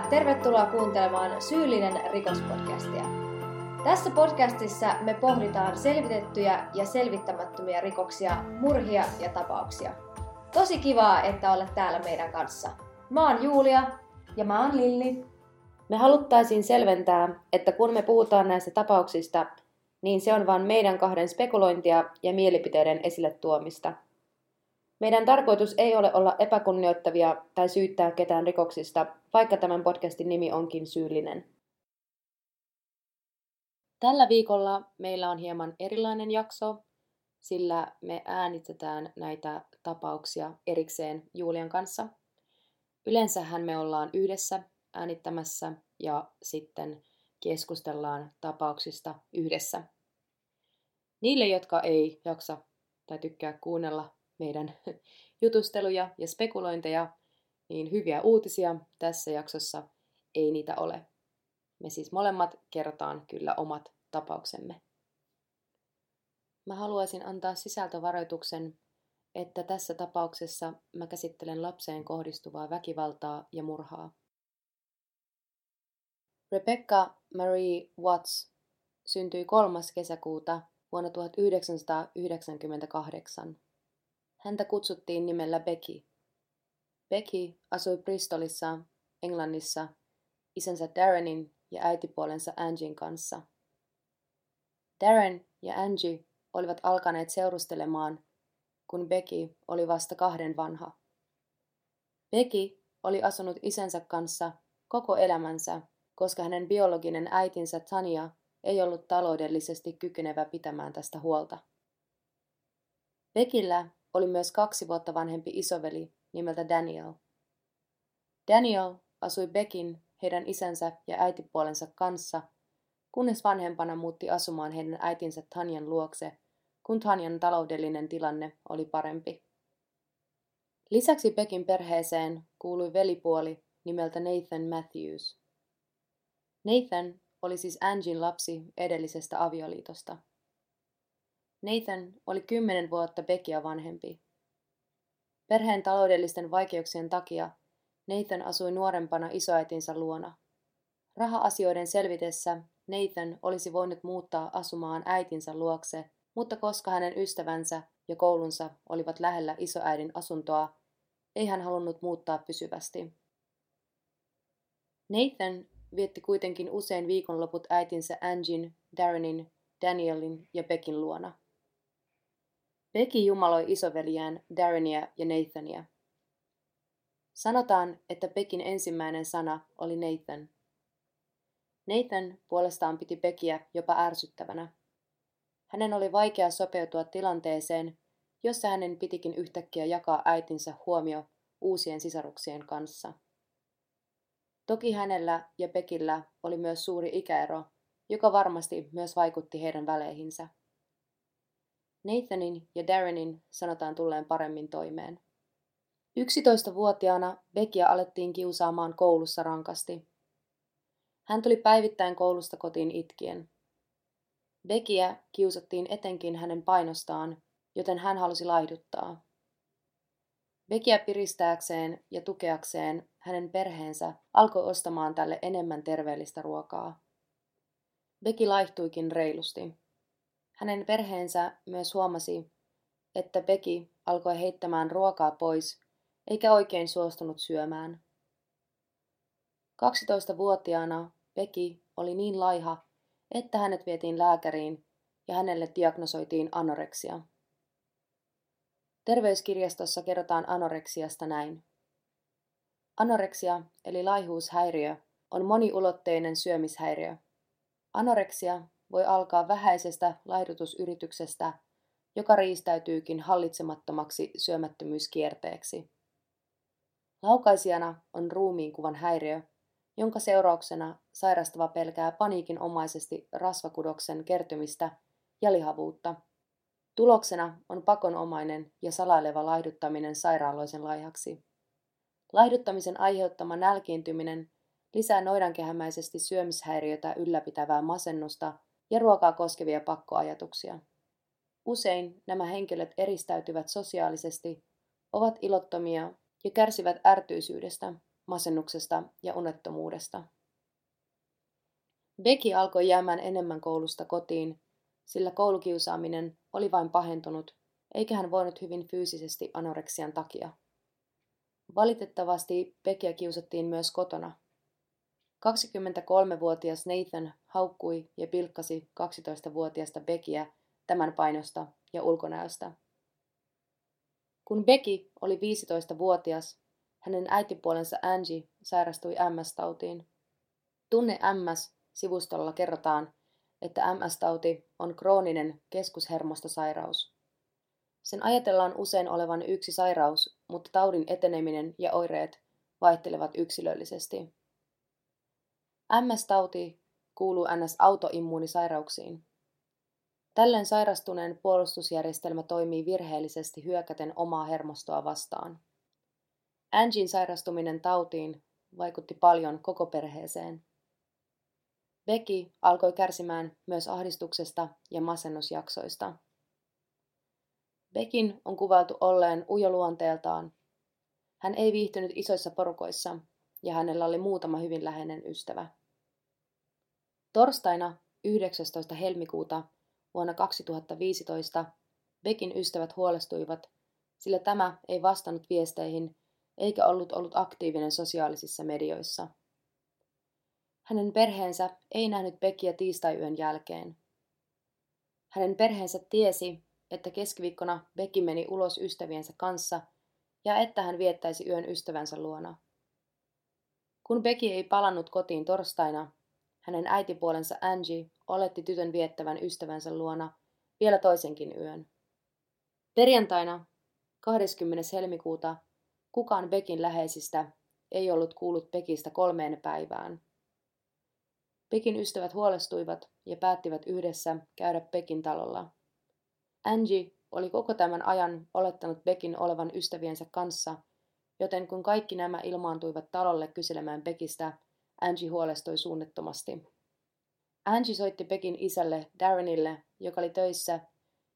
Tervetuloa kuuntelemaan Syyllinen rikospodcastia. Tässä podcastissa me pohditaan selvitettyjä ja selvittämättömiä rikoksia, murhia ja tapauksia. Tosi kivaa, että olet täällä meidän kanssa. Mä oon Julia. Ja mä oon Lilli. Me haluttaisiin selventää, että kun me puhutaan näistä tapauksista, niin se on vain meidän kahden spekulointia ja mielipiteiden esille tuomista. Meidän tarkoitus ei ole olla epäkunnioittavia tai syyttää ketään rikoksista, vaikka tämän podcastin nimi onkin syyllinen. Tällä viikolla meillä on hieman erilainen jakso, sillä me äänitetään näitä tapauksia erikseen Julian kanssa. Yleensähän me ollaan yhdessä äänittämässä ja sitten keskustellaan tapauksista yhdessä. Niille, jotka ei jaksa tai tykkää kuunnella meidän jutusteluja ja spekulointeja, niin hyviä uutisia tässä jaksossa ei niitä ole. Me siis molemmat kerrotaan kyllä omat tapauksemme. Mä haluaisin antaa sisältövaroituksen, että tässä tapauksessa mä käsittelen lapseen kohdistuvaa väkivaltaa ja murhaa. Rebecca Marie Watts syntyi 3. kesäkuuta vuonna 1998. Häntä kutsuttiin nimellä Becky. Becky asui Bristolissa, Englannissa, isänsä Darrenin ja äitipuolensa Angin kanssa. Darren ja Angie olivat alkaneet seurustelemaan, kun Becky oli vasta kahden vanha. Becky oli asunut isänsä kanssa koko elämänsä, koska hänen biologinen äitinsä Tania ei ollut taloudellisesti kykenevä pitämään tästä huolta. Bekillä oli myös kaksi vuotta vanhempi isoveli nimeltä Daniel. Daniel asui Bekin, heidän isänsä ja äitipuolensa kanssa, kunnes vanhempana muutti asumaan heidän äitinsä Tanjan luokse, kun Tanjan taloudellinen tilanne oli parempi. Lisäksi Bekin perheeseen kuului velipuoli nimeltä Nathan Matthews. Nathan oli siis Angin lapsi edellisestä avioliitosta. Nathan oli kymmenen vuotta Beckia vanhempi. Perheen taloudellisten vaikeuksien takia Nathan asui nuorempana isoäitinsä luona. Raha-asioiden selvitessä Nathan olisi voinut muuttaa asumaan äitinsä luokse, mutta koska hänen ystävänsä ja koulunsa olivat lähellä isoäidin asuntoa, ei hän halunnut muuttaa pysyvästi. Nathan vietti kuitenkin usein viikonloput äitinsä Angin, Darrenin, Danielin ja Beckin luona. Becky jumaloi isoveljään Darrenia ja Nathania. Sanotaan, että Beckin ensimmäinen sana oli Nathan. Nathan puolestaan piti Beckiä jopa ärsyttävänä. Hänen oli vaikea sopeutua tilanteeseen, jossa hänen pitikin yhtäkkiä jakaa äitinsä huomio uusien sisaruksien kanssa. Toki hänellä ja Pekillä oli myös suuri ikäero, joka varmasti myös vaikutti heidän väleihinsä. Nathanin ja Darrenin sanotaan tulleen paremmin toimeen. 11-vuotiaana Beckia alettiin kiusaamaan koulussa rankasti. Hän tuli päivittäin koulusta kotiin itkien. Beckia kiusattiin etenkin hänen painostaan, joten hän halusi laihduttaa. Beckia piristääkseen ja tukeakseen hänen perheensä alkoi ostamaan tälle enemmän terveellistä ruokaa. Becky laihtuikin reilusti. Hänen perheensä myös huomasi, että Becky alkoi heittämään ruokaa pois, eikä oikein suostunut syömään. 12-vuotiaana Becky oli niin laiha, että hänet vietiin lääkäriin ja hänelle diagnosoitiin anoreksia. Terveyskirjastossa kerrotaan anoreksiasta näin. Anoreksia eli laihuushäiriö on moniulotteinen syömishäiriö. Anoreksia voi alkaa vähäisestä laihdutusyrityksestä, joka riistäytyykin hallitsemattomaksi syömättömyyskierteeksi. Laukaisijana on ruumiinkuvan häiriö, jonka seurauksena sairastava pelkää paniikinomaisesti rasvakudoksen kertymistä ja lihavuutta. Tuloksena on pakonomainen ja salaileva laihduttaminen sairaaloisen laihaksi. Laihduttamisen aiheuttama nälkiintyminen lisää noidankehämäisesti syömishäiriötä ylläpitävää masennusta ja ruokaa koskevia pakkoajatuksia. Usein nämä henkilöt eristäytyvät sosiaalisesti, ovat ilottomia ja kärsivät ärtyisyydestä, masennuksesta ja unettomuudesta. Becky alkoi jäämään enemmän koulusta kotiin, sillä koulukiusaaminen oli vain pahentunut, eikä hän voinut hyvin fyysisesti anoreksian takia. Valitettavasti Beckyä kiusattiin myös kotona. 23-vuotias Nathan haukkui ja pilkkasi 12-vuotiasta Beckyä tämän painosta ja ulkonäöstä. Kun Becky oli 15-vuotias, hänen äitipuolensa Angie sairastui MS-tautiin. Tunne MS-sivustolla kerrotaan, että MS-tauti on krooninen keskushermostosairaus. Sen ajatellaan usein olevan yksi sairaus, mutta taudin eteneminen ja oireet vaihtelevat yksilöllisesti. MS-tauti kuuluu NS-autoimmuunisairauksiin. Tällöin sairastuneen puolustusjärjestelmä toimii virheellisesti hyökäten omaa hermostoa vastaan. Angin sairastuminen tautiin vaikutti paljon koko perheeseen. Becky alkoi kärsimään myös ahdistuksesta ja masennusjaksoista. Bekin on kuvailtu olleen ujo luonteeltaan. Hän ei viihtynyt isoissa porukoissa ja hänellä oli muutama hyvin läheinen ystävä. Torstaina 19. helmikuuta vuonna 2015 Bekin ystävät huolestuivat, sillä tämä ei vastannut viesteihin eikä ollut ollut aktiivinen sosiaalisissa medioissa. Hänen perheensä ei nähnyt Beckia tiistai-yön jälkeen. Hänen perheensä tiesi, että keskiviikkona Becky meni ulos ystäviensä kanssa ja että hän viettäisi yön ystävänsä luona. Kun Becky ei palannut kotiin torstaina, hänen äitipuolensa Angie oletti tytön viettävän ystävänsä luona vielä toisenkin yön. Perjantaina 20. helmikuuta kukaan Bekin läheisistä ei ollut kuullut Pekistä kolmeen päivään. Pekin ystävät huolestuivat ja päättivät yhdessä käydä Pekin talolla. Angie oli koko tämän ajan olettanut Bekin olevan ystäviensä kanssa, joten kun kaikki nämä ilmaantuivat talolle kyselemään Bekistä, Angie huolestui suunnattomasti. Angie soitti Bekin isälle Darrenille, joka oli töissä,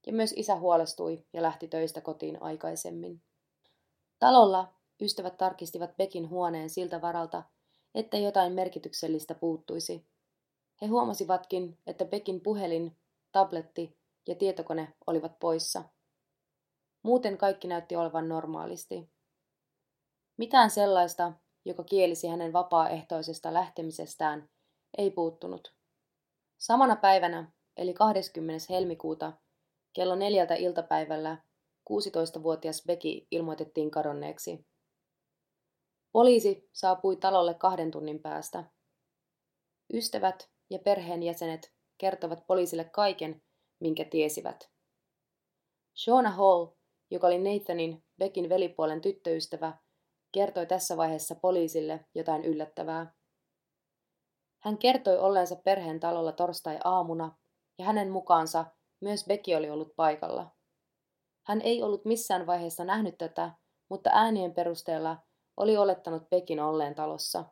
ja myös isä huolestui ja lähti töistä kotiin aikaisemmin. Talolla ystävät tarkistivat Bekin huoneen siltä varalta, ettei jotain merkityksellistä puuttuisi. He huomasivatkin, että Bekin puhelin, tabletti ja tietokone olivat poissa. Muuten kaikki näytti olevan normaalisti. Mitään sellaista, joka kielisi hänen vapaaehtoisesta lähtemisestään, ei puuttunut. Samana päivänä, eli 20. helmikuuta, kello neljältä iltapäivällä, 16-vuotias Becky ilmoitettiin kadonneeksi. Poliisi saapui talolle kahden tunnin päästä. Ystävät ja perheenjäsenet kertovat poliisille kaiken, minkä tiesivät. Shona Hall, joka oli Nathanin, Beckin velipuolen tyttöystävä, kertoi tässä vaiheessa poliisille jotain yllättävää. Hän kertoi olleensa perheen talolla torstai-aamuna, ja hänen mukaansa myös Becky oli ollut paikalla. Hän ei ollut missään vaiheessa nähnyt tätä, mutta äänien perusteella oli olettanut Bekin olleen talossa.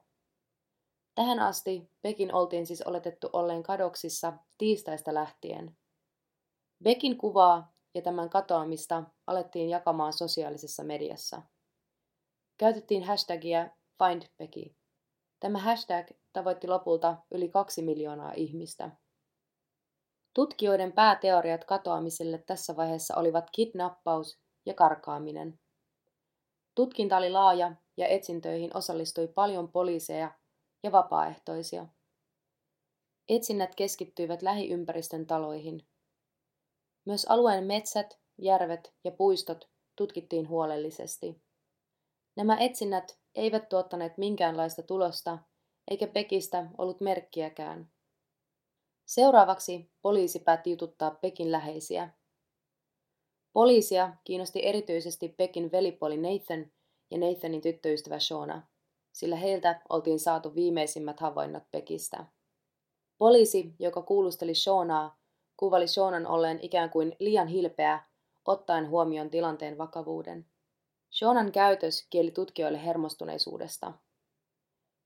Tähän asti Bekin oltiin siis oletettu olleen kadoksissa tiistaista lähtien. Bekin kuvaa ja tämän katoamista alettiin jakamaan sosiaalisessa mediassa. Käytettiin hashtagia FindBecky. Tämä hashtag tavoitti lopulta yli kaksi miljoonaa ihmistä. Tutkijoiden pääteoriat katoamiselle tässä vaiheessa olivat kidnappaus ja karkaaminen. Tutkinta oli laaja ja etsintöihin osallistui paljon poliiseja ja vapaaehtoisia. Etsinnät keskittyivät lähiympäristön taloihin. Myös alueen metsät, järvet ja puistot tutkittiin huolellisesti. Nämä etsinnät eivät tuottaneet minkäänlaista tulosta, eikä Pekistä ollut merkkiäkään. Seuraavaksi poliisi päätti jututtaa Pekin läheisiä. Poliisia kiinnosti erityisesti Pekin velipuoli Nathan ja Nathanin tyttöystävä Shona, sillä heiltä oltiin saatu viimeisimmät havainnot Pekistä. Poliisi, joka kuulusteli Shonaa, kuvali Shonan olleen ikään kuin liian hilpeä, ottaen huomioon tilanteen vakavuuden. Shonan käytös kieli tutkijoille hermostuneisuudesta.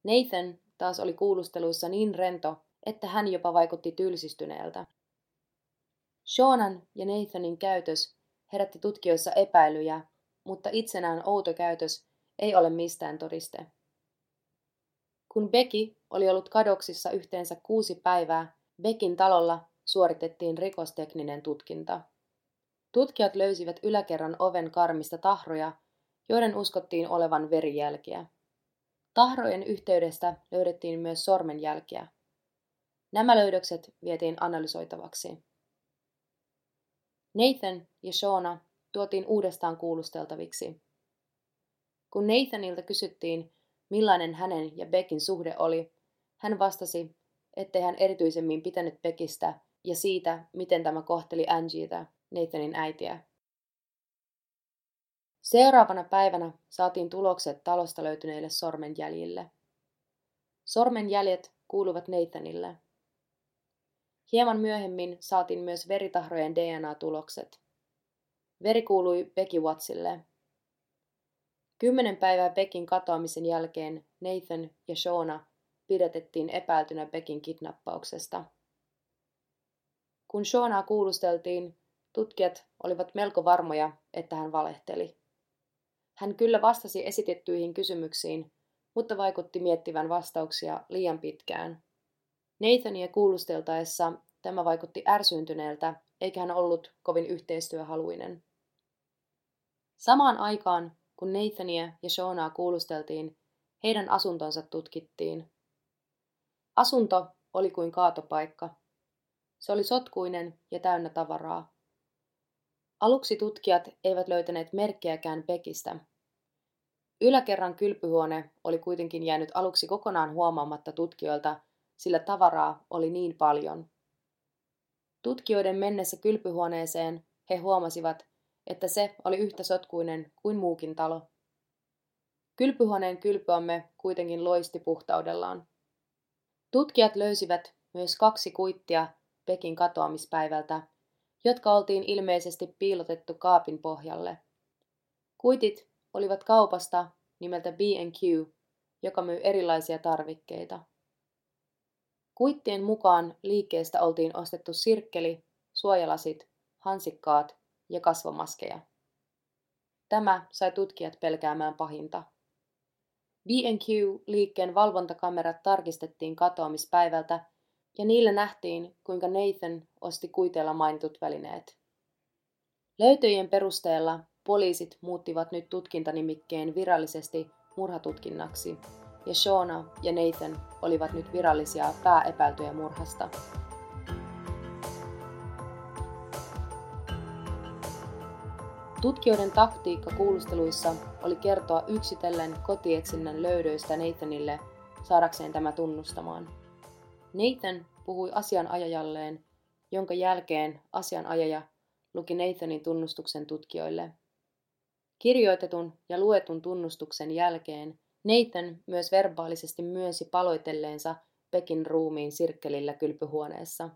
Nathan taas oli kuulusteluissa niin rento, että hän jopa vaikutti tylsistyneeltä. Shonan ja Nathanin käytös herätti tutkijoissa epäilyjä, mutta itsenään outo käytös ei ole mistään todiste. Kun Becky oli ollut kadoksissa yhteensä kuusi päivää, Beckin talolla suoritettiin rikostekninen tutkinta. Tutkijat löysivät yläkerran oven karmista tahroja, joiden uskottiin olevan verijälkiä. Tahrojen yhteydestä löydettiin myös sormenjälkiä. Nämä löydökset vietiin analysoitavaksi. Nathan ja Shona tuotiin uudestaan kuulusteltaviksi. Kun Nathanilta kysyttiin, millainen hänen ja Beckin suhde oli, hän vastasi, ettei hän erityisemmin pitänyt Beckistä ja siitä, miten tämä kohteli Angieta, Nathanin äitiä. Seuraavana päivänä saatiin tulokset talosta löytyneille sormenjäljille. Sormenjäljet kuuluvat Nathanille. Hieman myöhemmin saatiin myös veritahrojen DNA-tulokset. Veri kuului Becky Wattsille. Kymmenen päivää Beckin katoamisen jälkeen Nathan ja Shona pidätettiin epäiltynä Beckin kidnappauksesta. Kun Shonaa kuulusteltiin, tutkijat olivat melko varmoja, että hän valehteli. Hän kyllä vastasi esitettyihin kysymyksiin, mutta vaikutti miettivän vastauksia liian pitkään. Nathania kuulusteltaessa tämä vaikutti ärsyyntyneeltä, eikä hän ollut kovin yhteistyöhaluinen. Samaan aikaan, kun Nathania ja Shonaa kuulusteltiin, heidän asuntonsa tutkittiin. Asunto oli kuin kaatopaikka. Se oli sotkuinen ja täynnä tavaraa. Aluksi tutkijat eivät löytäneet merkkejäkään Pekistä. Yläkerran kylpyhuone oli kuitenkin jäänyt aluksi kokonaan huomaamatta tutkijoilta, sillä tavaraa oli niin paljon. Tutkijoiden mennessä kylpyhuoneeseen he huomasivat, että se oli yhtä sotkuinen kuin muukin talo. Kylpyhuoneen kylpyamme kuitenkin loisti puhtaudellaan. Tutkijat löysivät myös kaksi kuittia Pekin katoamispäivältä, jotka oltiin ilmeisesti piilotettu kaapin pohjalle. Kuitit olivat kaupasta nimeltä B&Q, joka myy erilaisia tarvikkeita. Kuittien mukaan liikkeestä oltiin ostettu sirkkeli, suojalasit, hansikkaat ja kasvomaskeja. Tämä sai tutkijat pelkäämään pahinta. B&Q-liikkeen valvontakamerat tarkistettiin katoamispäivältä ja niillä nähtiin, kuinka Nathan osti kuiteella mainitut välineet. Löytöjen perusteella poliisit muuttivat nyt tutkintanimikkeen virallisesti murhatutkinnaksi, ja Shona ja Nathan olivat nyt virallisia pääepäiltyjä murhasta. Tutkijoiden taktiikka kuulusteluissa oli kertoa yksitellen kotietsinnän löydöistä Nathanille saadakseen tämä tunnustamaan. Nathan puhui asianajajalleen, jonka jälkeen asianajaja luki Nathanin tunnustuksen tutkijoille. Kirjoitetun ja luetun tunnustuksen jälkeen Nathan myös verbaalisesti myönsi paloitelleensa Pekin ruumiin sirkkelillä kylpyhuoneessa.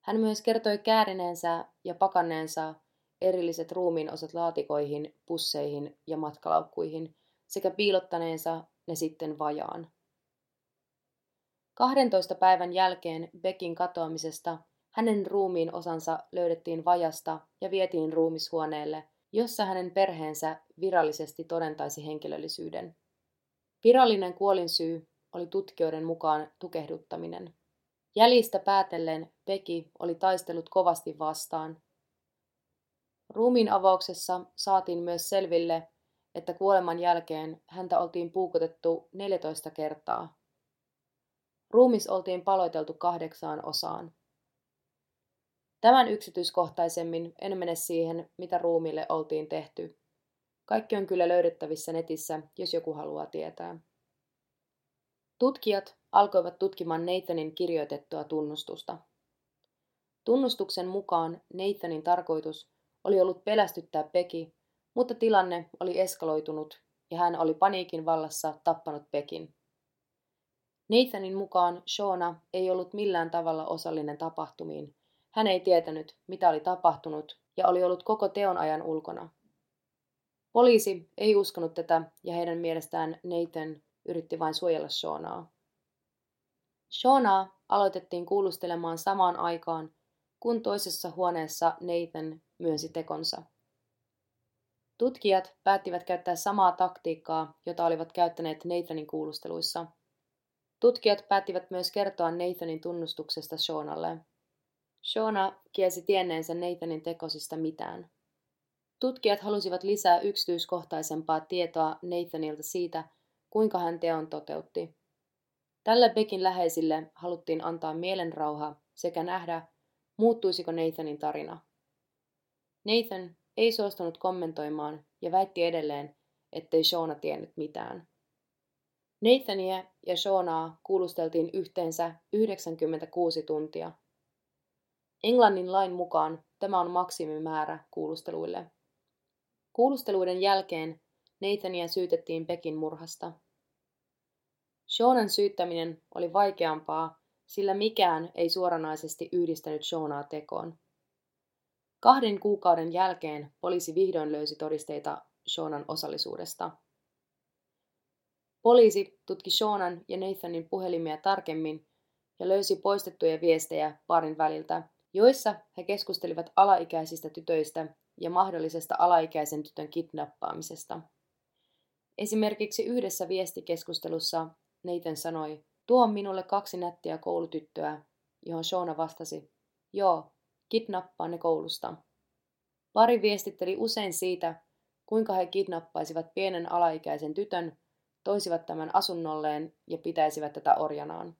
Hän myös kertoi käärineensä ja pakanneensa erilliset ruumiin osat laatikoihin, pusseihin ja matkalaukkuihin sekä piilottaneensa ne sitten vajaan. 12 päivän jälkeen Beckin katoamisesta hänen ruumiin osansa löydettiin vajasta ja vietiin ruumishuoneelle, jossa hänen perheensä virallisesti todentaisi henkilöllisyyden. Virallinen kuolinsyy oli tutkijoiden mukaan tukehduttaminen. Jäljistä päätellen Becky oli taistellut kovasti vastaan. Ruumiin avauksessa saatiin myös selville, että kuoleman jälkeen häntä oltiin puukotettu 14 kertaa. Ruumis oltiin paloiteltu kahdeksaan osaan. Tämän yksityiskohtaisemmin en mene siihen, mitä ruumille oltiin tehty. Kaikki on kyllä löydettävissä netissä, jos joku haluaa tietää. Tutkijat alkoivat tutkimaan Nathanin kirjoitettua tunnustusta. Tunnustuksen mukaan Nathanin tarkoitus oli ollut pelästyttää Peki, mutta tilanne oli eskaloitunut ja hän oli paniikin vallassa tappanut Pekin. Nathanin mukaan Shona ei ollut millään tavalla osallinen tapahtumiin. Hän ei tietänyt, mitä oli tapahtunut ja oli ollut koko teon ajan ulkona. Poliisi ei uskonut tätä ja heidän mielestään Nathan yritti vain suojella Shonaa. Shonaa aloitettiin kuulustelemaan samaan aikaan, kun toisessa huoneessa Nathan myönsi tekonsa. Tutkijat päättivät käyttää samaa taktiikkaa, jota olivat käyttäneet Nathanin kuulusteluissa. Tutkijat päättivät myös kertoa Nathanin tunnustuksesta Shaunalle. Shauna kiesi tienneensä Nathanin tekosista mitään. Tutkijat halusivat lisää yksityiskohtaisempaa tietoa Nathanilta siitä, kuinka hän teon toteutti. Tälle Beckin läheisille haluttiin antaa mielenrauha sekä nähdä, muuttuisiko Nathanin tarina. Nathan ei suostunut kommentoimaan ja väitti edelleen, ettei Shauna tiennyt mitään. Nathania ja Shaunaa kuulusteltiin yhteensä 96 tuntia. Englannin lain mukaan tämä on maksimimäärä kuulusteluille. Kuulusteluiden jälkeen Nathania syytettiin Pekin murhasta. Shaunan syyttäminen oli vaikeampaa, sillä mikään ei suoranaisesti yhdistänyt Shaunaa tekoon. Kahden kuukauden jälkeen poliisi vihdoin löysi todisteita Shaunan osallisuudesta. Poliisi tutki Shaunan ja Nathanin puhelimia tarkemmin ja löysi poistettuja viestejä parin väliltä, joissa he keskustelivat alaikäisistä tytöistä ja mahdollisesta alaikäisen tytön kidnappaamisesta. Esimerkiksi yhdessä viestikeskustelussa Nathan sanoi, tuo minulle kaksi nättiä koulutyttöä, johon Shona vastasi, joo, kidnappaa ne koulusta. Pari viestitteli usein siitä, kuinka he kidnappaisivat pienen alaikäisen tytön, toisivat tämän asunnolleen ja pitäisivät tätä orjanaan.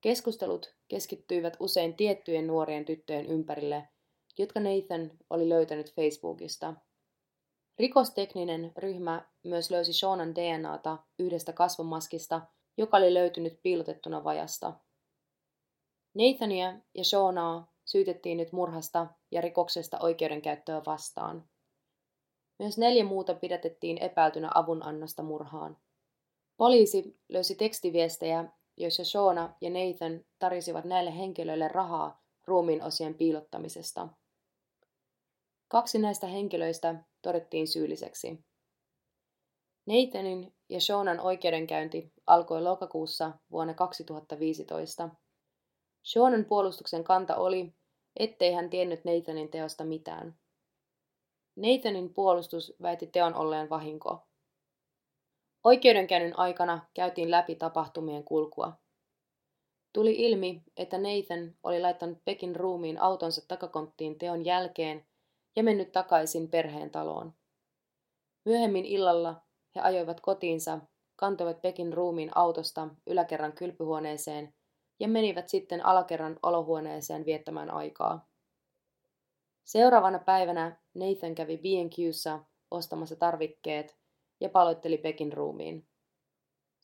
Keskustelut keskittyivät usein tiettyjen nuorien tyttöjen ympärille, jotka Nathan oli löytänyt Facebookista. Rikostekninen ryhmä myös löysi Shaunan DNAta yhdestä kasvomaskista, joka oli löytynyt piilotettuna vajasta. Nathania ja Shaunaa syytettiin nyt murhasta ja rikoksesta oikeudenkäyttöä vastaan. Myös neljä muuta pidätettiin epäiltynä avunannosta murhaan. Poliisi löysi tekstiviestejä, joissa Shauna ja Nathan tarjosivat näille henkilöille rahaa ruumiin osien piilottamisesta. Kaksi näistä henkilöistä todettiin syylliseksi. Nathanin ja Shaunan oikeudenkäynti alkoi lokakuussa vuonna 2015. Shaunan puolustuksen kanta oli, ettei hän tiennyt Nathanin teosta mitään. Nathanin puolustus väitti teon olleen vahinko. Oikeudenkäynnin aikana käytiin läpi tapahtumien kulkua. Tuli ilmi, että Nathan oli laittanut Pekin ruumiin autonsa takakonttiin teon jälkeen ja mennyt takaisin perheen taloon. Myöhemmin illalla he ajoivat kotiinsa, kantoivat Pekin ruumiin autosta yläkerran kylpyhuoneeseen ja menivät sitten alakerran olohuoneeseen viettämään aikaa. Seuraavana päivänä Nathan kävi B&Qssa ostamassa tarvikkeet ja paloitteli Pekin ruumiin.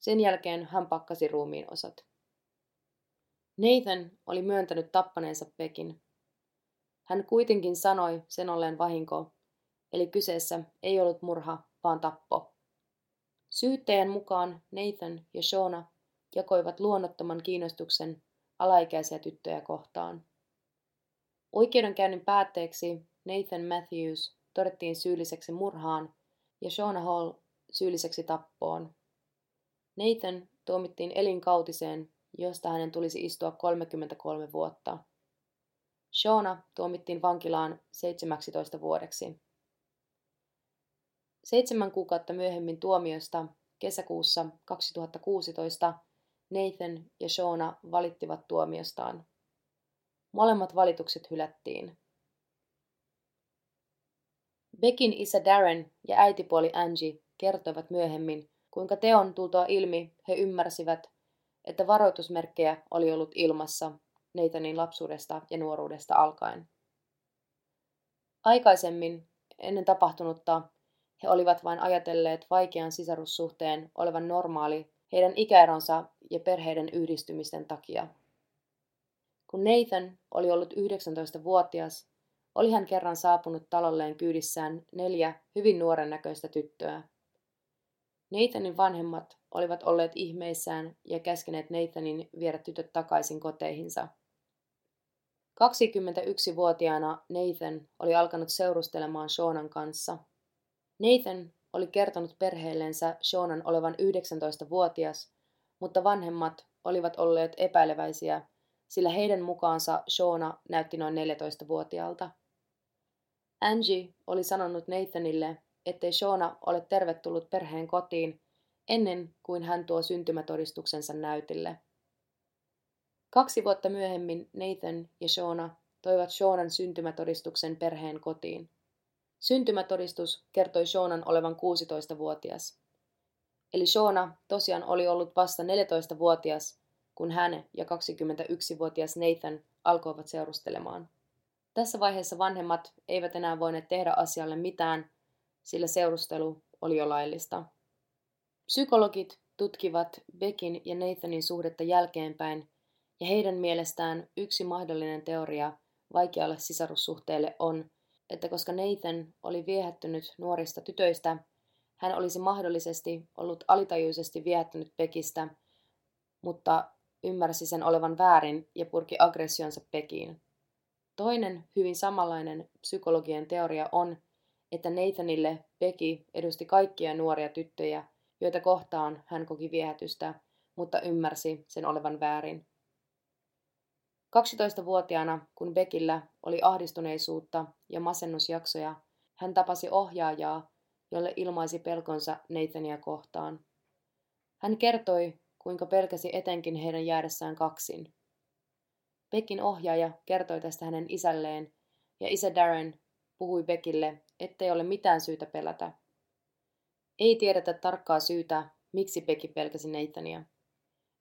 Sen jälkeen hän pakkasi ruumiin osat. Nathan oli myöntänyt tappaneensa Pekin. Hän kuitenkin sanoi sen olleen vahinko, eli kyseessä ei ollut murha, vaan tappo. Syyttäjän mukaan Nathan ja Shona jakoivat luonnottoman kiinnostuksen alaikäisiä tyttöjä kohtaan. Oikeudenkäynnin päätteeksi Nathan Matthews todettiin syylliseksi murhaan ja Shona Hall syylliseksi tappoon. Nathan tuomittiin elinkautiseen, josta hänen tulisi istua 33 vuotta. Shona tuomittiin vankilaan 17 vuodeksi. Seitsemän kuukautta myöhemmin tuomiosta kesäkuussa 2016 Nathan ja Shona valittivat tuomiostaan. Molemmat valitukset hylättiin. Beckin isä Darren ja äitipuoli Angie kertoivat myöhemmin, kuinka teon tultua ilmi he ymmärsivät, että varoitusmerkkejä oli ollut ilmassa Nathanin lapsuudesta ja nuoruudesta alkaen. Aikaisemmin, ennen tapahtunutta, he olivat vain ajatelleet vaikean sisarussuhteen olevan normaali heidän ikäeronsa ja perheiden yhdistymisten takia. Kun Nathan oli ollut 19-vuotias, oli hän kerran saapunut talolleen kyydissään neljä hyvin nuoren näköistä tyttöä. Nathanin vanhemmat olivat olleet ihmeissään ja käskeneet Nathanin viedä tytöt takaisin koteihinsa. 21-vuotiaana Nathan oli alkanut seurustelemaan Shaunan kanssa. Nathan oli kertonut perheellensä Shaunan olevan 19-vuotias, mutta vanhemmat olivat olleet epäileväisiä sillä heidän mukaansa Shauna näytti noin 14-vuotiaalta. Angie oli sanonut Nathanille, ettei Shona ole tervetullut perheen kotiin ennen kuin hän tuo syntymätodistuksensa näytille. Kaksi vuotta myöhemmin Nathan ja Shona toivat Shonan syntymätodistuksen perheen kotiin. Syntymätodistus kertoi Shonan olevan 16-vuotias. Eli Shona tosiaan oli ollut vasta 14-vuotias, kun hän ja 21-vuotias Nathan alkoivat seurustelemaan. Tässä vaiheessa vanhemmat eivät enää voineet tehdä asialle mitään, sillä seurustelu oli jo laillista. Psykologit tutkivat Beckin ja Nathanin suhdetta jälkeenpäin, ja heidän mielestään yksi mahdollinen teoria vaikealle sisarussuhteelle on, että koska Nathan oli viehättynyt nuorista tytöistä, hän olisi mahdollisesti ollut alitajuisesti viehättynyt Beckistä, mutta ymmärsi sen olevan väärin ja purki aggressionsa Beckiin. Toinen hyvin samanlainen psykologien teoria on, että Nathanille Becky edusti kaikkia nuoria tyttöjä, joita kohtaan hän koki viehätystä, mutta ymmärsi sen olevan väärin. 12-vuotiaana, kun Bekillä oli ahdistuneisuutta ja masennusjaksoja, hän tapasi ohjaajaa, jolle ilmaisi pelkonsa Nathania kohtaan. Hän kertoi, kuinka pelkäsi etenkin heidän jäädessään kaksin. Beckin ohjaaja kertoi tästä hänen isälleen, ja isä Darren puhui Beckille, ettei ole mitään syytä pelätä. Ei tiedetä tarkkaa syytä, miksi Becky pelkäsi Nathania.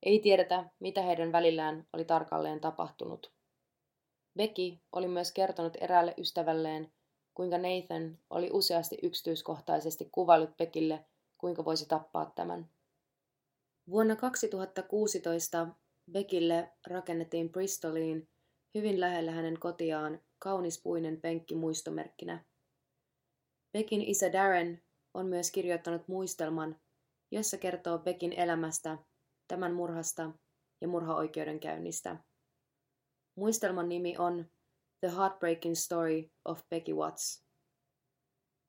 Ei tiedetä, mitä heidän välillään oli tarkalleen tapahtunut. Becky oli myös kertonut eräälle ystävälleen, kuinka Nathan oli useasti yksityiskohtaisesti kuvaillut Beckille, kuinka voisi tappaa tämän. Vuonna 2016 Beckille rakennettiin Bristoliin hyvin lähellä hänen kotiaan kaunispuinen penkki muistomerkkinä. Beckin isä Darren on myös kirjoittanut muistelman, jossa kertoo Beckin elämästä, tämän murhasta ja murhaoikeudenkäynnistä. Muistelman nimi on The Heartbreaking Story of Becky Watts.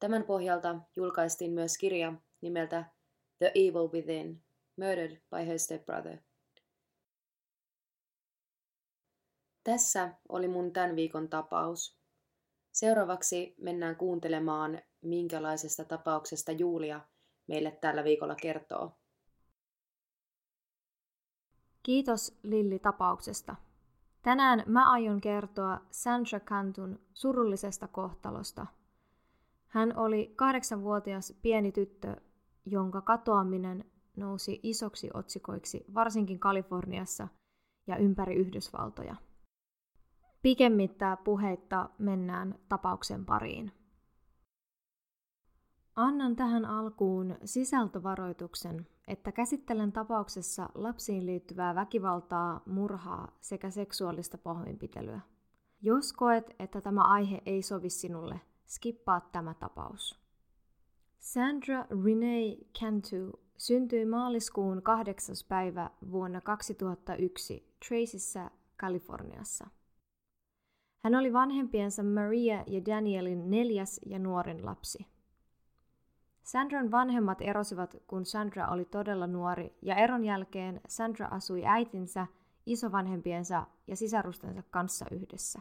Tämän pohjalta julkaistiin myös kirja nimeltä The Evil Within, Murdered by Her Stepbrother. Tässä oli mun tämän viikon tapaus. Seuraavaksi mennään kuuntelemaan, minkälaisesta tapauksesta Julia meille tällä viikolla kertoo. Kiitos Lilli tapauksesta. Tänään mä aion kertoa Sandra Cantun surullisesta kohtalosta. Hän oli kahdeksanvuotias pieni tyttö, jonka katoaminen nousi isoksi otsikoiksi varsinkin Kaliforniassa ja ympäri Yhdysvaltoja. Pikemmittä puheitta mennään tapauksen pariin. Annan tähän alkuun sisältövaroituksen, että käsittelen tapauksessa lapsiin liittyvää väkivaltaa, murhaa sekä seksuaalista pahoinpitelyä. Jos koet, että tämä aihe ei sovi sinulle, skippaa tämä tapaus. Sandra Renee Cantu syntyi maaliskuun 8. päivä vuonna 2001 Tracyssä, Kaliforniassa. Hän oli vanhempiensa Maria ja Danielin neljäs ja nuorin lapsi. Sandran vanhemmat erosivat, kun Sandra oli todella nuori, ja eron jälkeen Sandra asui äitinsä, isovanhempiensa ja sisarustensa kanssa yhdessä.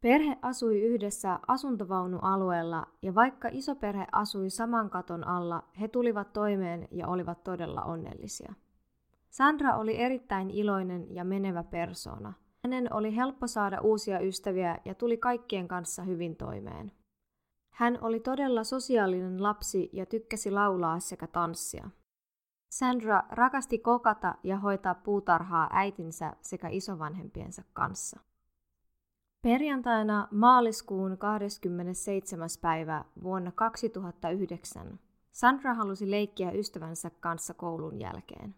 Perhe asui yhdessä asuntovaunualueella, ja vaikka isoperhe asui saman katon alla, he tulivat toimeen ja olivat todella onnellisia. Sandra oli erittäin iloinen ja menevä persona – hänen oli helppo saada uusia ystäviä ja tuli kaikkien kanssa hyvin toimeen. Hän oli todella sosiaalinen lapsi ja tykkäsi laulaa sekä tanssia. Sandra rakasti kokata ja hoitaa puutarhaa äitinsä sekä isovanhempiensa kanssa. Perjantaina maaliskuun 27. päivä vuonna 2009 Sandra halusi leikkiä ystävänsä kanssa koulun jälkeen.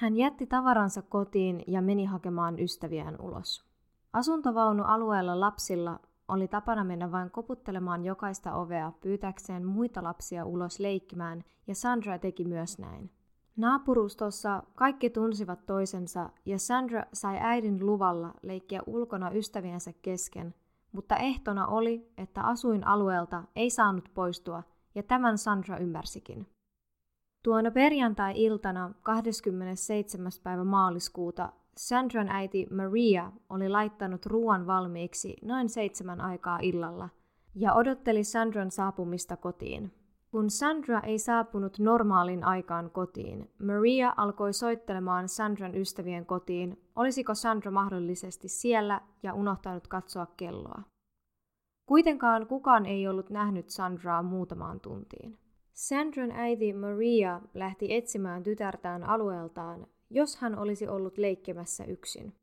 Hän jätti tavaransa kotiin ja meni hakemaan ystäviään ulos. Asuntovaunualueella lapsilla oli tapana mennä vain koputtelemaan jokaista ovea pyytäkseen muita lapsia ulos leikkimään, ja Sandra teki myös näin. Naapurustossa kaikki tunsivat toisensa, ja Sandra sai äidin luvalla leikkiä ulkona ystäviensä kesken, mutta ehtona oli, että asuinalueelta ei saanut poistua, ja tämän Sandra ymmärsikin. Tuona perjantai-iltana 27. päivä maaliskuuta Sandran äiti Maria oli laittanut ruoan valmiiksi noin seitsemän aikaa illalla, ja odotteli Sandran saapumista kotiin. Kun Sandra ei saapunut normaalin aikaan kotiin, Maria alkoi soittelemaan Sandran ystävien kotiin, olisiko Sandra mahdollisesti siellä ja unohtanut katsoa kelloa. Kuitenkaan kukaan ei ollut nähnyt Sandraa muutamaan tuntiin. Sandran äiti Maria lähti etsimään tytärtään alueeltaan, jos hän olisi ollut leikkemässä yksin.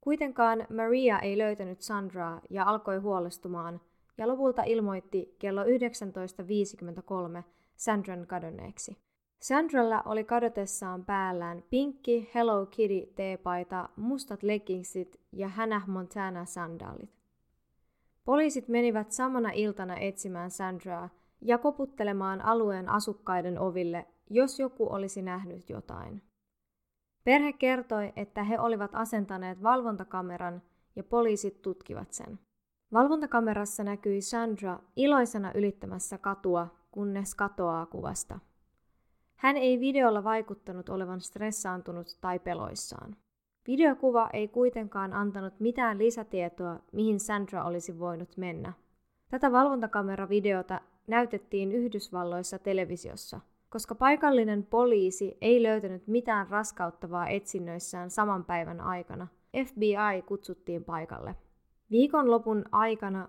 Kuitenkaan Maria ei löytänyt Sandraa ja alkoi huolestumaan – ja lopulta ilmoitti kello 19.53 Sandran kadonneeksi. Sandralla oli kadotessaan päällään pinkki Hello Kitty teepaita, mustat leggingsit ja Hannah Montana sandaalit. Poliisit menivät samana iltana etsimään Sandraa ja koputtelemaan alueen asukkaiden oville, jos joku olisi nähnyt jotain. Perhe kertoi, että he olivat asentaneet valvontakameran ja poliisit tutkivat sen. Valvontakamerassa näkyi Sandra iloisena ylittämässä katua, kunnes katoaa kuvasta. Hän ei videolla vaikuttanut olevan stressaantunut tai peloissaan. Videokuva ei kuitenkaan antanut mitään lisätietoa, mihin Sandra olisi voinut mennä. Tätä valvontakameravideota näytettiin Yhdysvalloissa televisiossa, koska paikallinen poliisi ei löytänyt mitään raskauttavaa etsinnöissään saman päivän aikana. FBI kutsuttiin paikalle. Viikonlopun aikana 28-29.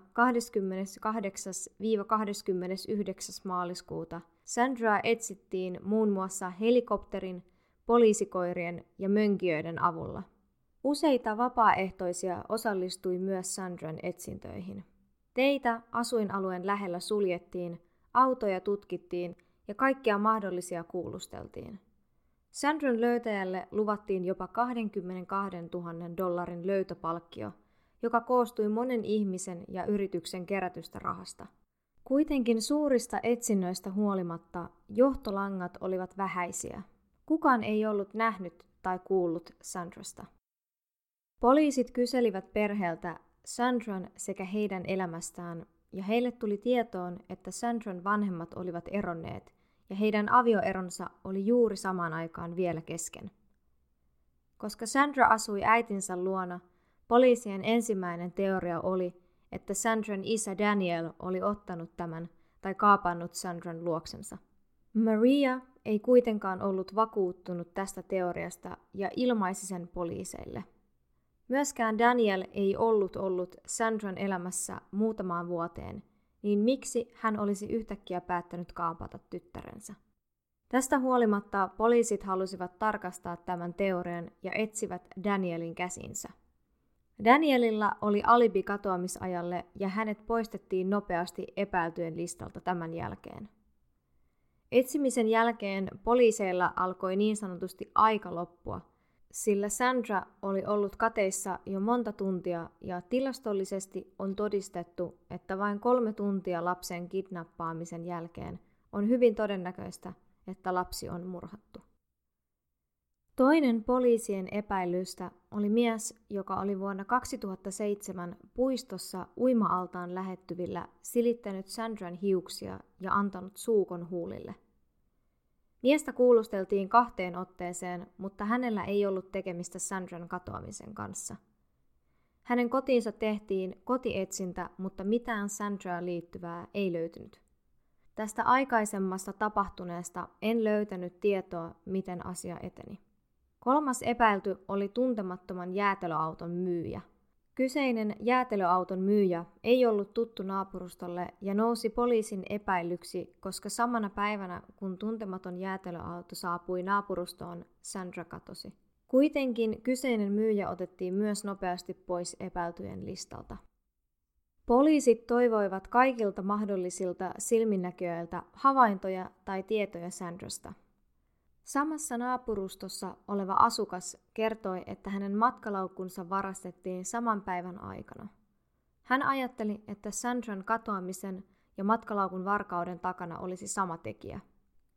maaliskuuta Sandraa etsittiin muun muassa helikopterin, poliisikoirien ja mönkijöiden avulla. Useita vapaaehtoisia osallistui myös Sandran etsintöihin. Teitä asuinalueen lähellä suljettiin, autoja tutkittiin ja kaikkia mahdollisia kuulusteltiin. Sandran löytäjälle luvattiin jopa 22 000 dollarin löytöpalkkio – joka koostui monen ihmisen ja yrityksen kerätystä rahasta. Kuitenkin suurista etsinnöistä huolimatta johtolangat olivat vähäisiä. Kukaan ei ollut nähnyt tai kuullut Sandrasta. Poliisit kyselivät perheeltä Sandran sekä heidän elämästään, ja heille tuli tietoon, että Sandran vanhemmat olivat eronneet, ja heidän avioeronsa oli juuri samaan aikaan vielä kesken. Koska Sandra asui äitinsä luona, Poliisien ensimmäinen teoria oli, että Sandran isä Daniel oli ottanut tämän tai kaapannut Sandran luoksensa. Maria ei kuitenkaan ollut vakuuttunut tästä teoriasta ja ilmaisi sen poliiseille. Myöskään Daniel ei ollut ollut Sandran elämässä muutamaan vuoteen, niin miksi hän olisi yhtäkkiä päättänyt kaapata tyttärensä? Tästä huolimatta poliisit halusivat tarkastaa tämän teorian ja etsivät Danielin käsinsä. Danielilla oli alibi katoamisajalle ja hänet poistettiin nopeasti epäiltyjen listalta tämän jälkeen. Etsimisen jälkeen poliiseilla alkoi niin sanotusti aika loppua, sillä Sandra oli ollut kateissa jo monta tuntia ja tilastollisesti on todistettu, että vain kolme tuntia lapsen kidnappaamisen jälkeen on hyvin todennäköistä, että lapsi on murhattu. Toinen poliisien epäilystä oli mies, joka oli vuonna 2007 puistossa uima-altaan lähettyvillä silittänyt Sandran hiuksia ja antanut suukon huulille. Miestä kuulusteltiin kahteen otteeseen, mutta hänellä ei ollut tekemistä Sandran katoamisen kanssa. Hänen kotiinsa tehtiin kotietsintä, mutta mitään Sandraa liittyvää ei löytynyt. Tästä aikaisemmasta tapahtuneesta en löytänyt tietoa, miten asia eteni. Kolmas epäilty oli tuntemattoman jäätelöauton myyjä. Kyseinen jäätelöauton myyjä ei ollut tuttu naapurustolle ja nousi poliisin epäilyksi, koska samana päivänä kun tuntematon jäätelöauto saapui naapurustoon, Sandra katosi. Kuitenkin kyseinen myyjä otettiin myös nopeasti pois epäiltyjen listalta. Poliisit toivoivat kaikilta mahdollisilta silminnäköiltä havaintoja tai tietoja Sandrasta – Samassa naapurustossa oleva asukas kertoi, että hänen matkalaukkunsa varastettiin saman päivän aikana. Hän ajatteli, että Sandran katoamisen ja matkalaukun varkauden takana olisi sama tekijä.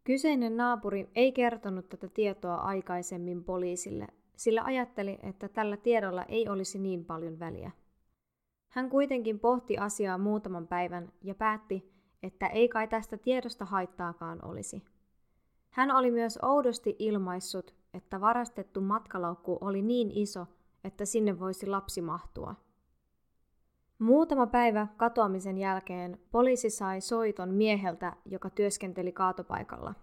Kyseinen naapuri ei kertonut tätä tietoa aikaisemmin poliisille, sillä ajatteli, että tällä tiedolla ei olisi niin paljon väliä. Hän kuitenkin pohti asiaa muutaman päivän ja päätti, että ei kai tästä tiedosta haittaakaan olisi. Hän oli myös oudosti ilmaissut, että varastettu matkalaukku oli niin iso, että sinne voisi lapsi mahtua. Muutama päivä katoamisen jälkeen poliisi sai soiton mieheltä, joka työskenteli kaatopaikalla.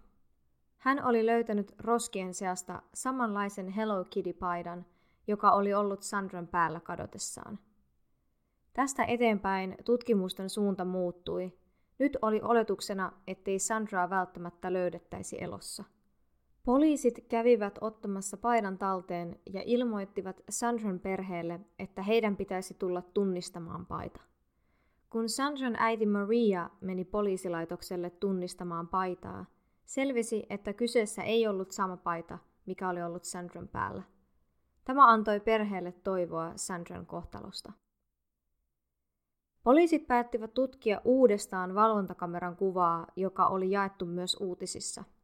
Hän oli löytänyt roskien seasta samanlaisen Hello Kitty-paidan, joka oli ollut Sandran päällä kadotessaan. Tästä eteenpäin tutkimusten suunta muuttui. Nyt oli oletuksena, ettei Sandraa välttämättä löydettäisi elossa. Poliisit kävivät ottamassa paidan talteen ja ilmoittivat Sandran perheelle, että heidän pitäisi tulla tunnistamaan paita. Kun Sandran äiti Maria meni poliisilaitokselle tunnistamaan paitaa, selvisi, että kyseessä ei ollut sama paita, mikä oli ollut Sandran päällä. Tämä antoi perheelle toivoa Sandran kohtalosta. Poliisit päättivät tutkia uudestaan valvontakameran kuvaa, joka oli jaettu myös uutisissa –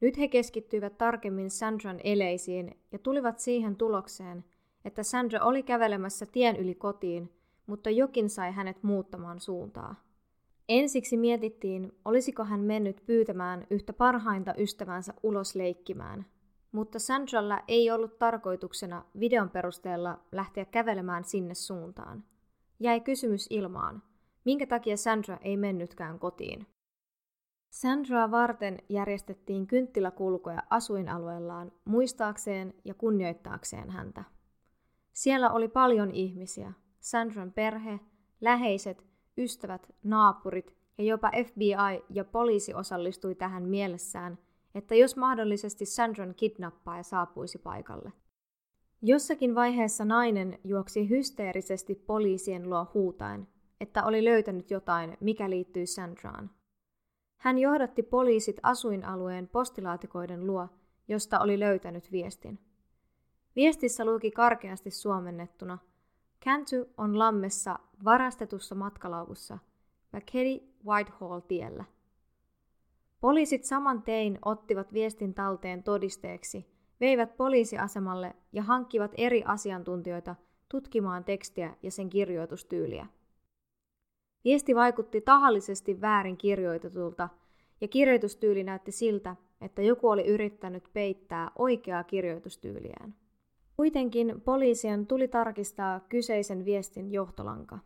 nyt he keskittyivät tarkemmin Sandran eleisiin ja tulivat siihen tulokseen, että Sandra oli kävelemässä tien yli kotiin, mutta jokin sai hänet muuttamaan suuntaa. Ensiksi mietittiin, olisiko hän mennyt pyytämään yhtä parhainta ystävänsä ulos leikkimään, mutta Sandralla ei ollut tarkoituksena videon perusteella lähteä kävelemään sinne suuntaan. Jäi kysymys ilmaan, minkä takia Sandra ei mennytkään kotiin. Sandraa varten järjestettiin kynttiläkulkoja asuinalueellaan muistaakseen ja kunnioittaakseen häntä. Siellä oli paljon ihmisiä, Sandran perhe, läheiset, ystävät, naapurit ja jopa FBI ja poliisi osallistui tähän mielessään, että jos mahdollisesti Sandran kidnappaaja saapuisi paikalle. Jossakin vaiheessa nainen juoksi hysteerisesti poliisien luo huutaen, että oli löytänyt jotain, mikä liittyy Sandraan. Hän johdatti poliisit asuinalueen postilaatikoiden luo, josta oli löytänyt viestin. Viestissä luki karkeasti suomennettuna Cantu on lammessa varastetussa matkalaukussa McKeddy Whitehall-tiellä. Poliisit saman tein ottivat viestin talteen todisteeksi, veivät poliisiasemalle ja hankkivat eri asiantuntijoita tutkimaan tekstiä ja sen kirjoitustyyliä. Viesti vaikutti tahallisesti väärin kirjoitetulta, ja kirjoitustyyli näytti siltä, että joku oli yrittänyt peittää oikeaa kirjoitustyyliään. Kuitenkin poliisien tuli tarkistaa kyseisen viestin johtolanka.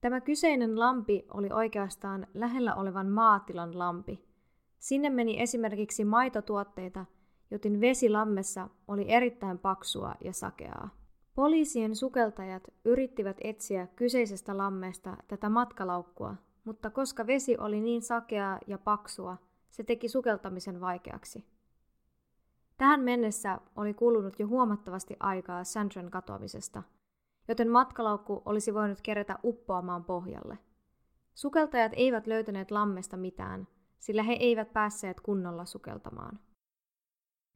Tämä kyseinen lampi oli oikeastaan lähellä olevan maatilan lampi. Sinne meni esimerkiksi maitotuotteita, joten vesi lammessa oli erittäin paksua ja sakeaa. Poliisien sukeltajat yrittivät etsiä kyseisestä lammesta tätä matkalaukkua, mutta koska vesi oli niin sakeaa ja paksua, se teki sukeltamisen vaikeaksi. Tähän mennessä oli kulunut jo huomattavasti aikaa Sandran katoamisesta, joten matkalaukku olisi voinut kerätä uppoamaan pohjalle. Sukeltajat eivät löytäneet lammesta mitään, sillä he eivät päässeet kunnolla sukeltamaan.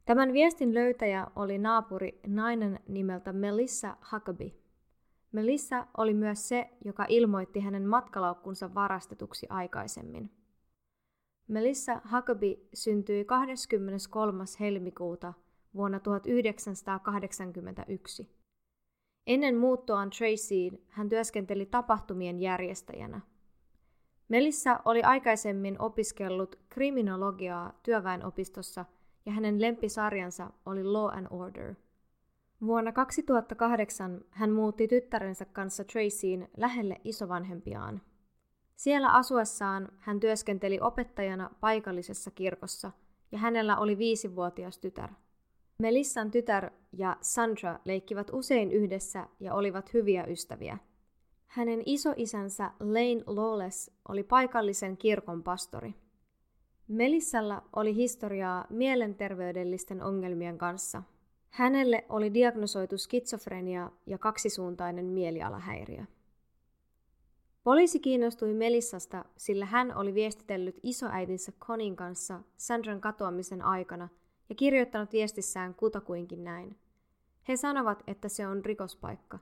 Tämän viestin löytäjä oli naapuri nainen nimeltä Melissa Huckabee. Melissa oli myös se, joka ilmoitti hänen matkalaukkunsa varastetuksi aikaisemmin. Melissa Huckabee syntyi 23. helmikuuta vuonna 1981. Ennen muuttoaan Tracyin hän työskenteli tapahtumien järjestäjänä. Melissa oli aikaisemmin opiskellut kriminologiaa työväenopistossa – ja hänen lempisarjansa oli Law and Order. Vuonna 2008 hän muutti tyttärensä kanssa Tracyin lähelle isovanhempiaan. Siellä asuessaan hän työskenteli opettajana paikallisessa kirkossa ja hänellä oli viisivuotias tytär. Melissan tytär ja Sandra leikkivät usein yhdessä ja olivat hyviä ystäviä. Hänen isoisänsä Lane Lawless oli paikallisen kirkon pastori. Melissalla oli historiaa mielenterveydellisten ongelmien kanssa. Hänelle oli diagnosoitu skitsofrenia ja kaksisuuntainen mielialahäiriö. Poliisi kiinnostui Melissasta, sillä hän oli viestitellyt isoäitinsä Conin kanssa Sandran katoamisen aikana ja kirjoittanut viestissään kutakuinkin näin. He sanovat, että se on rikospaikka.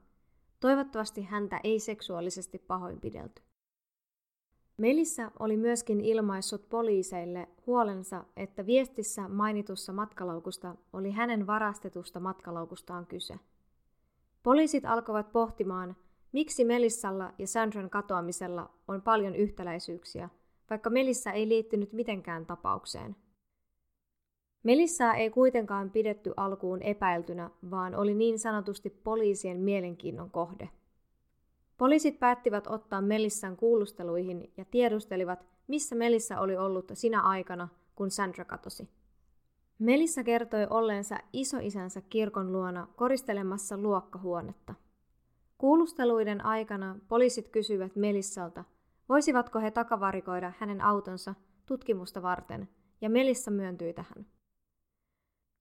Toivottavasti häntä ei seksuaalisesti pahoinpidelty. Melissa oli myöskin ilmaissut poliiseille huolensa, että viestissä mainitussa matkalaukusta oli hänen varastetusta matkalaukustaan kyse. Poliisit alkoivat pohtimaan, miksi Melissalla ja Sandran katoamisella on paljon yhtäläisyyksiä, vaikka Melissa ei liittynyt mitenkään tapaukseen. Melissaa ei kuitenkaan pidetty alkuun epäiltynä, vaan oli niin sanotusti poliisien mielenkiinnon kohde – Poliisit päättivät ottaa Melissan kuulusteluihin ja tiedustelivat, missä Melissa oli ollut sinä aikana, kun Sandra katosi. Melissa kertoi olleensa isoisänsä kirkon luona koristelemassa luokkahuonetta. Kuulusteluiden aikana poliisit kysyivät Melissalta, voisivatko he takavarikoida hänen autonsa tutkimusta varten, ja Melissa myöntyi tähän.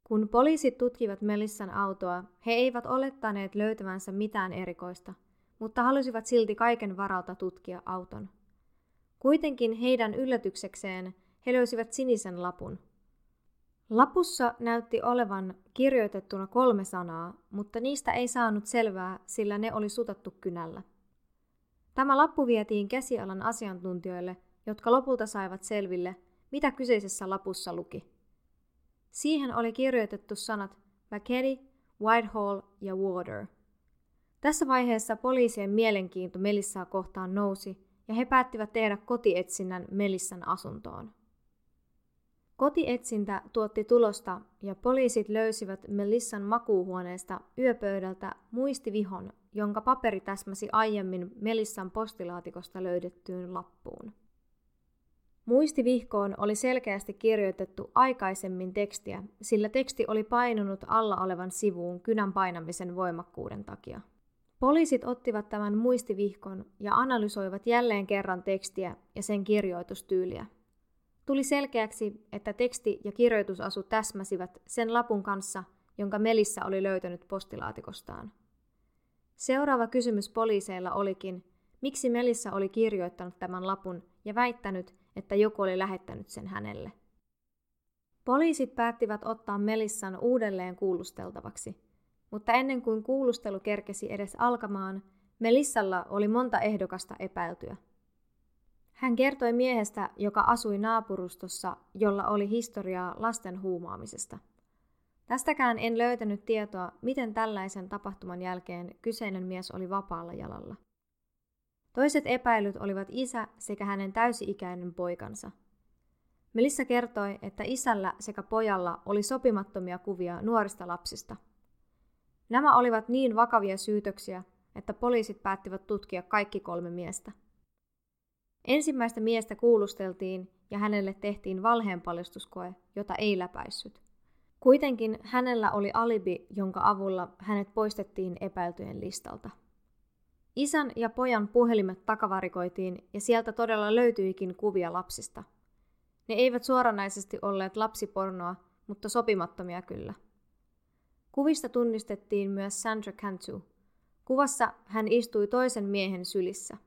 Kun poliisit tutkivat Melissan autoa, he eivät olettaneet löytävänsä mitään erikoista, mutta halusivat silti kaiken varalta tutkia auton. Kuitenkin heidän yllätyksekseen he löysivät sinisen lapun. Lapussa näytti olevan kirjoitettuna kolme sanaa, mutta niistä ei saanut selvää, sillä ne oli sutattu kynällä. Tämä lappu vietiin käsialan asiantuntijoille, jotka lopulta saivat selville, mitä kyseisessä lapussa luki. Siihen oli kirjoitettu sanat McKeddy, Whitehall ja Water. Tässä vaiheessa poliisien mielenkiinto Melissaa kohtaan nousi ja he päättivät tehdä kotietsinnän Melissan asuntoon. Kotietsintä tuotti tulosta ja poliisit löysivät Melissan makuuhuoneesta yöpöydältä muistivihon, jonka paperi täsmäsi aiemmin Melissan postilaatikosta löydettyyn lappuun. Muistivihkoon oli selkeästi kirjoitettu aikaisemmin tekstiä, sillä teksti oli painunut alla olevan sivuun kynän painamisen voimakkuuden takia. Poliisit ottivat tämän muistivihkon ja analysoivat jälleen kerran tekstiä ja sen kirjoitustyyliä. Tuli selkeäksi, että teksti ja kirjoitusasu täsmäsivät sen lapun kanssa, jonka Melissa oli löytänyt postilaatikostaan. Seuraava kysymys poliiseilla olikin, miksi Melissa oli kirjoittanut tämän lapun ja väittänyt, että joku oli lähettänyt sen hänelle. Poliisit päättivät ottaa Melissan uudelleen kuulusteltavaksi, mutta ennen kuin kuulustelu kerkesi edes alkamaan, Melissalla oli monta ehdokasta epäiltyä. Hän kertoi miehestä, joka asui naapurustossa, jolla oli historiaa lasten huumaamisesta. Tästäkään en löytänyt tietoa, miten tällaisen tapahtuman jälkeen kyseinen mies oli vapaalla jalalla. Toiset epäilyt olivat isä sekä hänen täysi-ikäinen poikansa. Melissa kertoi, että isällä sekä pojalla oli sopimattomia kuvia nuorista lapsista. Nämä olivat niin vakavia syytöksiä, että poliisit päättivät tutkia kaikki kolme miestä. Ensimmäistä miestä kuulusteltiin ja hänelle tehtiin valheenpaljastuskoe, jota ei läpäissyt. Kuitenkin hänellä oli alibi, jonka avulla hänet poistettiin epäiltyjen listalta. Isän ja pojan puhelimet takavarikoitiin ja sieltä todella löytyikin kuvia lapsista. Ne eivät suoranaisesti olleet lapsipornoa, mutta sopimattomia kyllä. Kuvista tunnistettiin myös Sandra Cantu. Kuvassa hän istui toisen miehen sylissä.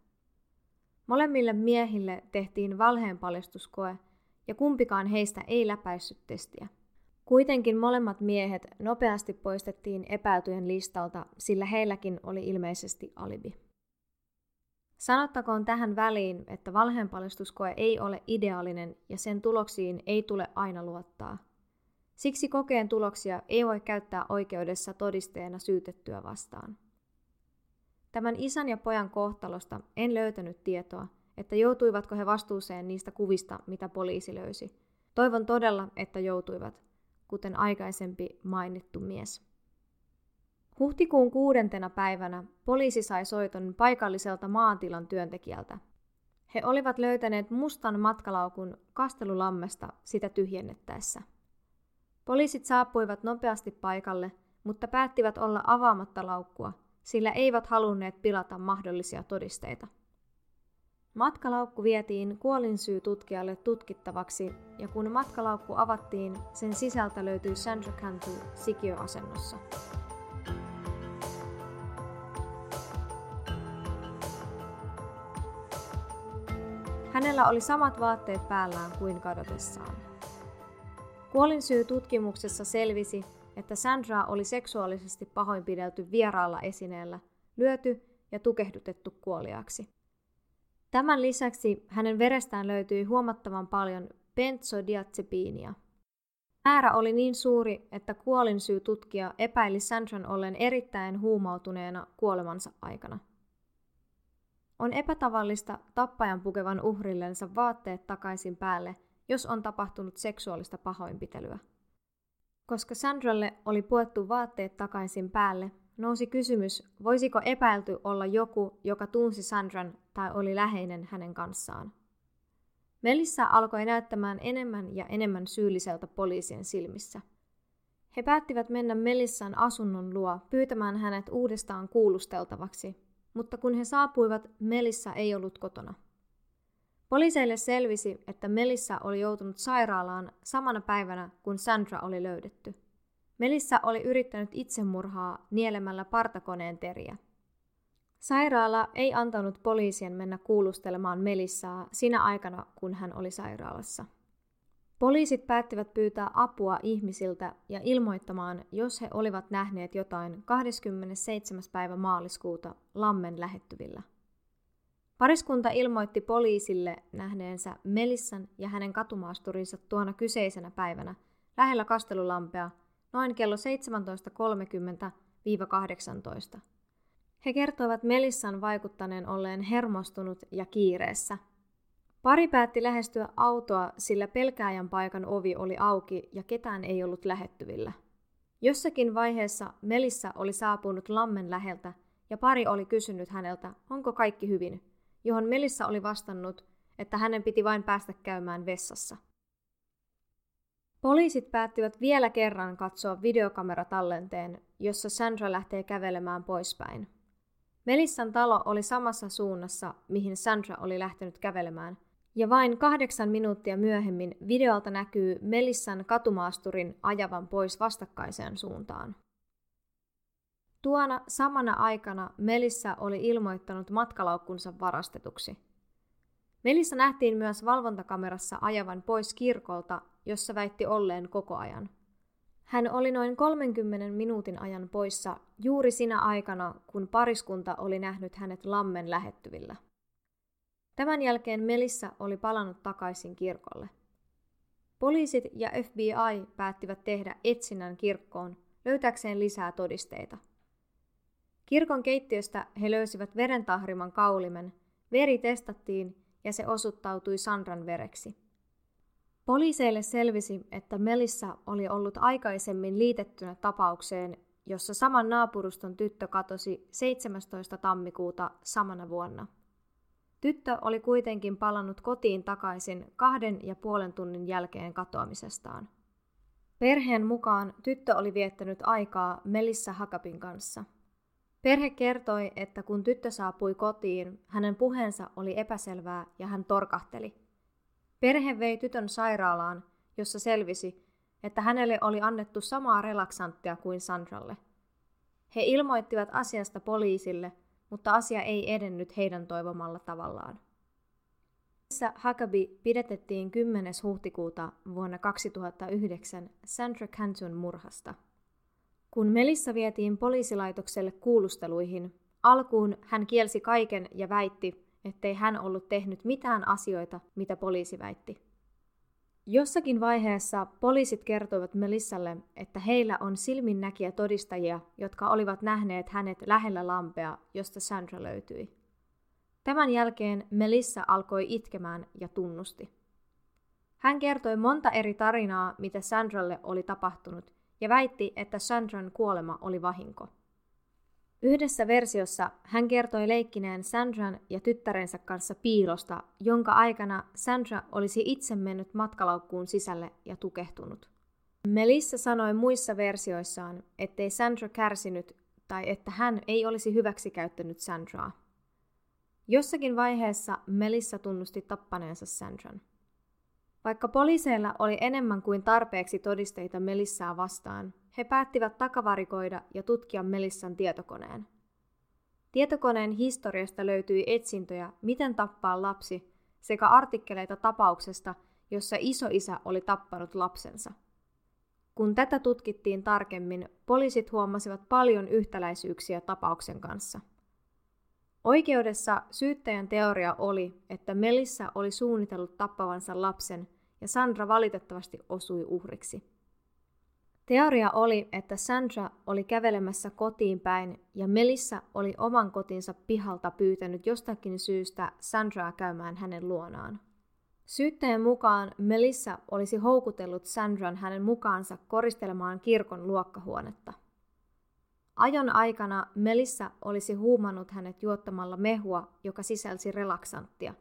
Molemmille miehille tehtiin valheenpaljastuskoe ja kumpikaan heistä ei läpäissyt testiä. Kuitenkin molemmat miehet nopeasti poistettiin epäiltyjen listalta, sillä heilläkin oli ilmeisesti alibi. Sanottakoon tähän väliin, että valheenpaljastuskoe ei ole ideaalinen ja sen tuloksiin ei tule aina luottaa. Siksi kokeen tuloksia ei voi käyttää oikeudessa todisteena syytettyä vastaan. Tämän isän ja pojan kohtalosta en löytänyt tietoa, että joutuivatko he vastuuseen niistä kuvista, mitä poliisi löysi. Toivon todella, että joutuivat, kuten aikaisempi mainittu mies. Huhtikuun kuudentena päivänä poliisi sai soiton paikalliselta maantilan työntekijältä. He olivat löytäneet mustan matkalaukun kastelulammesta sitä tyhjennettäessä. Poliisit saapuivat nopeasti paikalle, mutta päättivät olla avaamatta laukkua, sillä eivät halunneet pilata mahdollisia todisteita. Matkalaukku vietiin kuolinsyytutkijalle tutkittavaksi, ja kun matkalaukku avattiin, sen sisältä löytyi Sandra Cantu sikioasennossa. Hänellä oli samat vaatteet päällään kuin kadotessaan. Kuolinsyy-tutkimuksessa selvisi, että Sandra oli seksuaalisesti pahoinpidelty vieraalla esineellä, lyöty ja tukehdutettu kuoliaksi. Tämän lisäksi hänen verestään löytyi huomattavan paljon benzodiazepiinia. Määrä oli niin suuri, että kuolinsyytutkija epäili Sandran ollen erittäin huumautuneena kuolemansa aikana. On epätavallista tappajan pukevan uhrillensa vaatteet takaisin päälle, jos on tapahtunut seksuaalista pahoinpitelyä. Koska Sandralle oli puettu vaatteet takaisin päälle, nousi kysymys, voisiko epäilty olla joku, joka tunsi Sandran tai oli läheinen hänen kanssaan. Melissa alkoi näyttämään enemmän ja enemmän syylliseltä poliisien silmissä. He päättivät mennä Melissan asunnon luo pyytämään hänet uudestaan kuulusteltavaksi, mutta kun he saapuivat, Melissa ei ollut kotona. Poliiseille selvisi, että Melissa oli joutunut sairaalaan samana päivänä, kun Sandra oli löydetty. Melissa oli yrittänyt itsemurhaa nielemällä partakoneen teriä. Sairaala ei antanut poliisien mennä kuulustelemaan Melissaa sinä aikana, kun hän oli sairaalassa. Poliisit päättivät pyytää apua ihmisiltä ja ilmoittamaan, jos he olivat nähneet jotain 27. päivä maaliskuuta Lammen lähettyvillä. Pariskunta ilmoitti poliisille nähneensä Melissan ja hänen katumaasturinsa tuona kyseisenä päivänä lähellä Kastelulampea noin kello 17.30-18. He kertoivat Melissan vaikuttaneen olleen hermostunut ja kiireessä. Pari päätti lähestyä autoa, sillä pelkääjän paikan ovi oli auki ja ketään ei ollut lähettyvillä. Jossakin vaiheessa Melissa oli saapunut lammen läheltä ja pari oli kysynyt häneltä, onko kaikki hyvin, johon Melissa oli vastannut, että hänen piti vain päästä käymään vessassa. Poliisit päättivät vielä kerran katsoa videokameratallenteen, jossa Sandra lähtee kävelemään poispäin. Melissan talo oli samassa suunnassa, mihin Sandra oli lähtenyt kävelemään, ja vain kahdeksan minuuttia myöhemmin videolta näkyy Melissan katumaasturin ajavan pois vastakkaiseen suuntaan. Tuona samana aikana Melissa oli ilmoittanut matkalaukkunsa varastetuksi. Melissa nähtiin myös valvontakamerassa ajavan pois kirkolta, jossa väitti olleen koko ajan. Hän oli noin 30 minuutin ajan poissa juuri sinä aikana, kun pariskunta oli nähnyt hänet lammen lähettyvillä. Tämän jälkeen Melissa oli palannut takaisin kirkolle. Poliisit ja FBI päättivät tehdä etsinnän kirkkoon löytäkseen lisää todisteita. Kirkon keittiöstä he löysivät verentahriman kaulimen, veri testattiin ja se osuttautui Sandran vereksi. Poliiseille selvisi, että Melissa oli ollut aikaisemmin liitettynä tapaukseen, jossa saman naapuruston tyttö katosi 17. tammikuuta samana vuonna. Tyttö oli kuitenkin palannut kotiin takaisin kahden ja puolen tunnin jälkeen katoamisestaan. Perheen mukaan tyttö oli viettänyt aikaa Melissa Hakapin kanssa. Perhe kertoi, että kun tyttö saapui kotiin, hänen puheensa oli epäselvää ja hän torkahteli – Perhe vei tytön sairaalaan, jossa selvisi, että hänelle oli annettu samaa relaksanttia kuin Sandralle. He ilmoittivat asiasta poliisille, mutta asia ei edennyt heidän toivomalla tavallaan. Missä Huckabee pidetettiin 10. huhtikuuta vuonna 2009 Sandra Canton murhasta. Kun Melissa vietiin poliisilaitokselle kuulusteluihin, alkuun hän kielsi kaiken ja väitti, ettei hän ollut tehnyt mitään asioita, mitä poliisi väitti. Jossakin vaiheessa poliisit kertoivat Melissalle, että heillä on silminnäkiä todistajia, jotka olivat nähneet hänet lähellä lampea, josta Sandra löytyi. Tämän jälkeen Melissa alkoi itkemään ja tunnusti. Hän kertoi monta eri tarinaa, mitä Sandralle oli tapahtunut, ja väitti, että Sandran kuolema oli vahinko. Yhdessä versiossa hän kertoi leikkineen Sandran ja tyttärensä kanssa piilosta, jonka aikana Sandra olisi itse mennyt matkalaukkuun sisälle ja tukehtunut. Melissa sanoi muissa versioissaan, ettei Sandra kärsinyt tai että hän ei olisi hyväksikäyttänyt Sandraa. Jossakin vaiheessa Melissa tunnusti tappaneensa Sandran. Vaikka poliiseilla oli enemmän kuin tarpeeksi todisteita Melissaa vastaan, he päättivät takavarikoida ja tutkia Melissan tietokoneen. Tietokoneen historiasta löytyi etsintöjä, miten tappaa lapsi, sekä artikkeleita tapauksesta, jossa isoisä oli tappanut lapsensa. Kun tätä tutkittiin tarkemmin, poliisit huomasivat paljon yhtäläisyyksiä tapauksen kanssa. Oikeudessa syyttäjän teoria oli, että Melissa oli suunnitellut tappavansa lapsen ja Sandra valitettavasti osui uhriksi. Teoria oli, että Sandra oli kävelemässä kotiin päin ja Melissa oli oman kotinsa pihalta pyytänyt jostakin syystä Sandraa käymään hänen luonaan. Syyttäjän mukaan Melissa olisi houkutellut Sandran hänen mukaansa koristelemaan kirkon luokkahuonetta. Ajon aikana Melissa olisi huumannut hänet juottamalla mehua, joka sisälsi relaksanttia,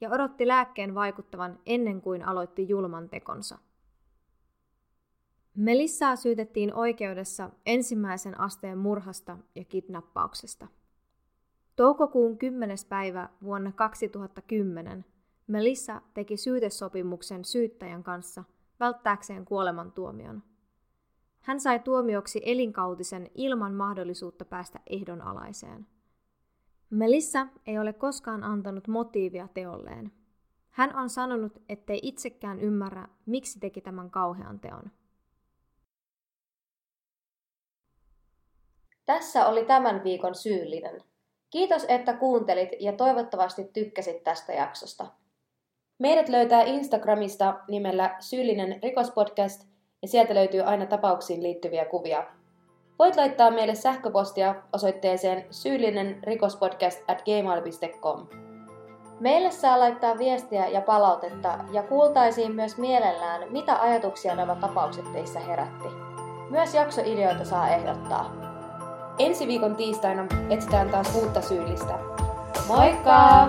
ja odotti lääkkeen vaikuttavan ennen kuin aloitti julman tekonsa. Melissaa syytettiin oikeudessa ensimmäisen asteen murhasta ja kidnappauksesta. Toukokuun 10. päivä vuonna 2010 Melissa teki syytesopimuksen syyttäjän kanssa välttääkseen kuolemantuomion. Hän sai tuomioksi elinkautisen ilman mahdollisuutta päästä ehdonalaiseen. Melissa ei ole koskaan antanut motiivia teolleen. Hän on sanonut, ettei itsekään ymmärrä, miksi teki tämän kauhean teon. Tässä oli tämän viikon syyllinen. Kiitos, että kuuntelit ja toivottavasti tykkäsit tästä jaksosta. Meidät löytää Instagramista nimellä Syyllinen rikospodcast ja sieltä löytyy aina tapauksiin liittyviä kuvia. Voit laittaa meille sähköpostia osoitteeseen syyllinen rikospodcast at. Meille saa laittaa viestiä ja palautetta ja kuultaisiin myös mielellään, mitä ajatuksia nämä tapaukset teissä herätti. Myös jaksoideoita saa ehdottaa. Ensi viikon tiistaina etsitään taas uutta syyllistä. Moikka!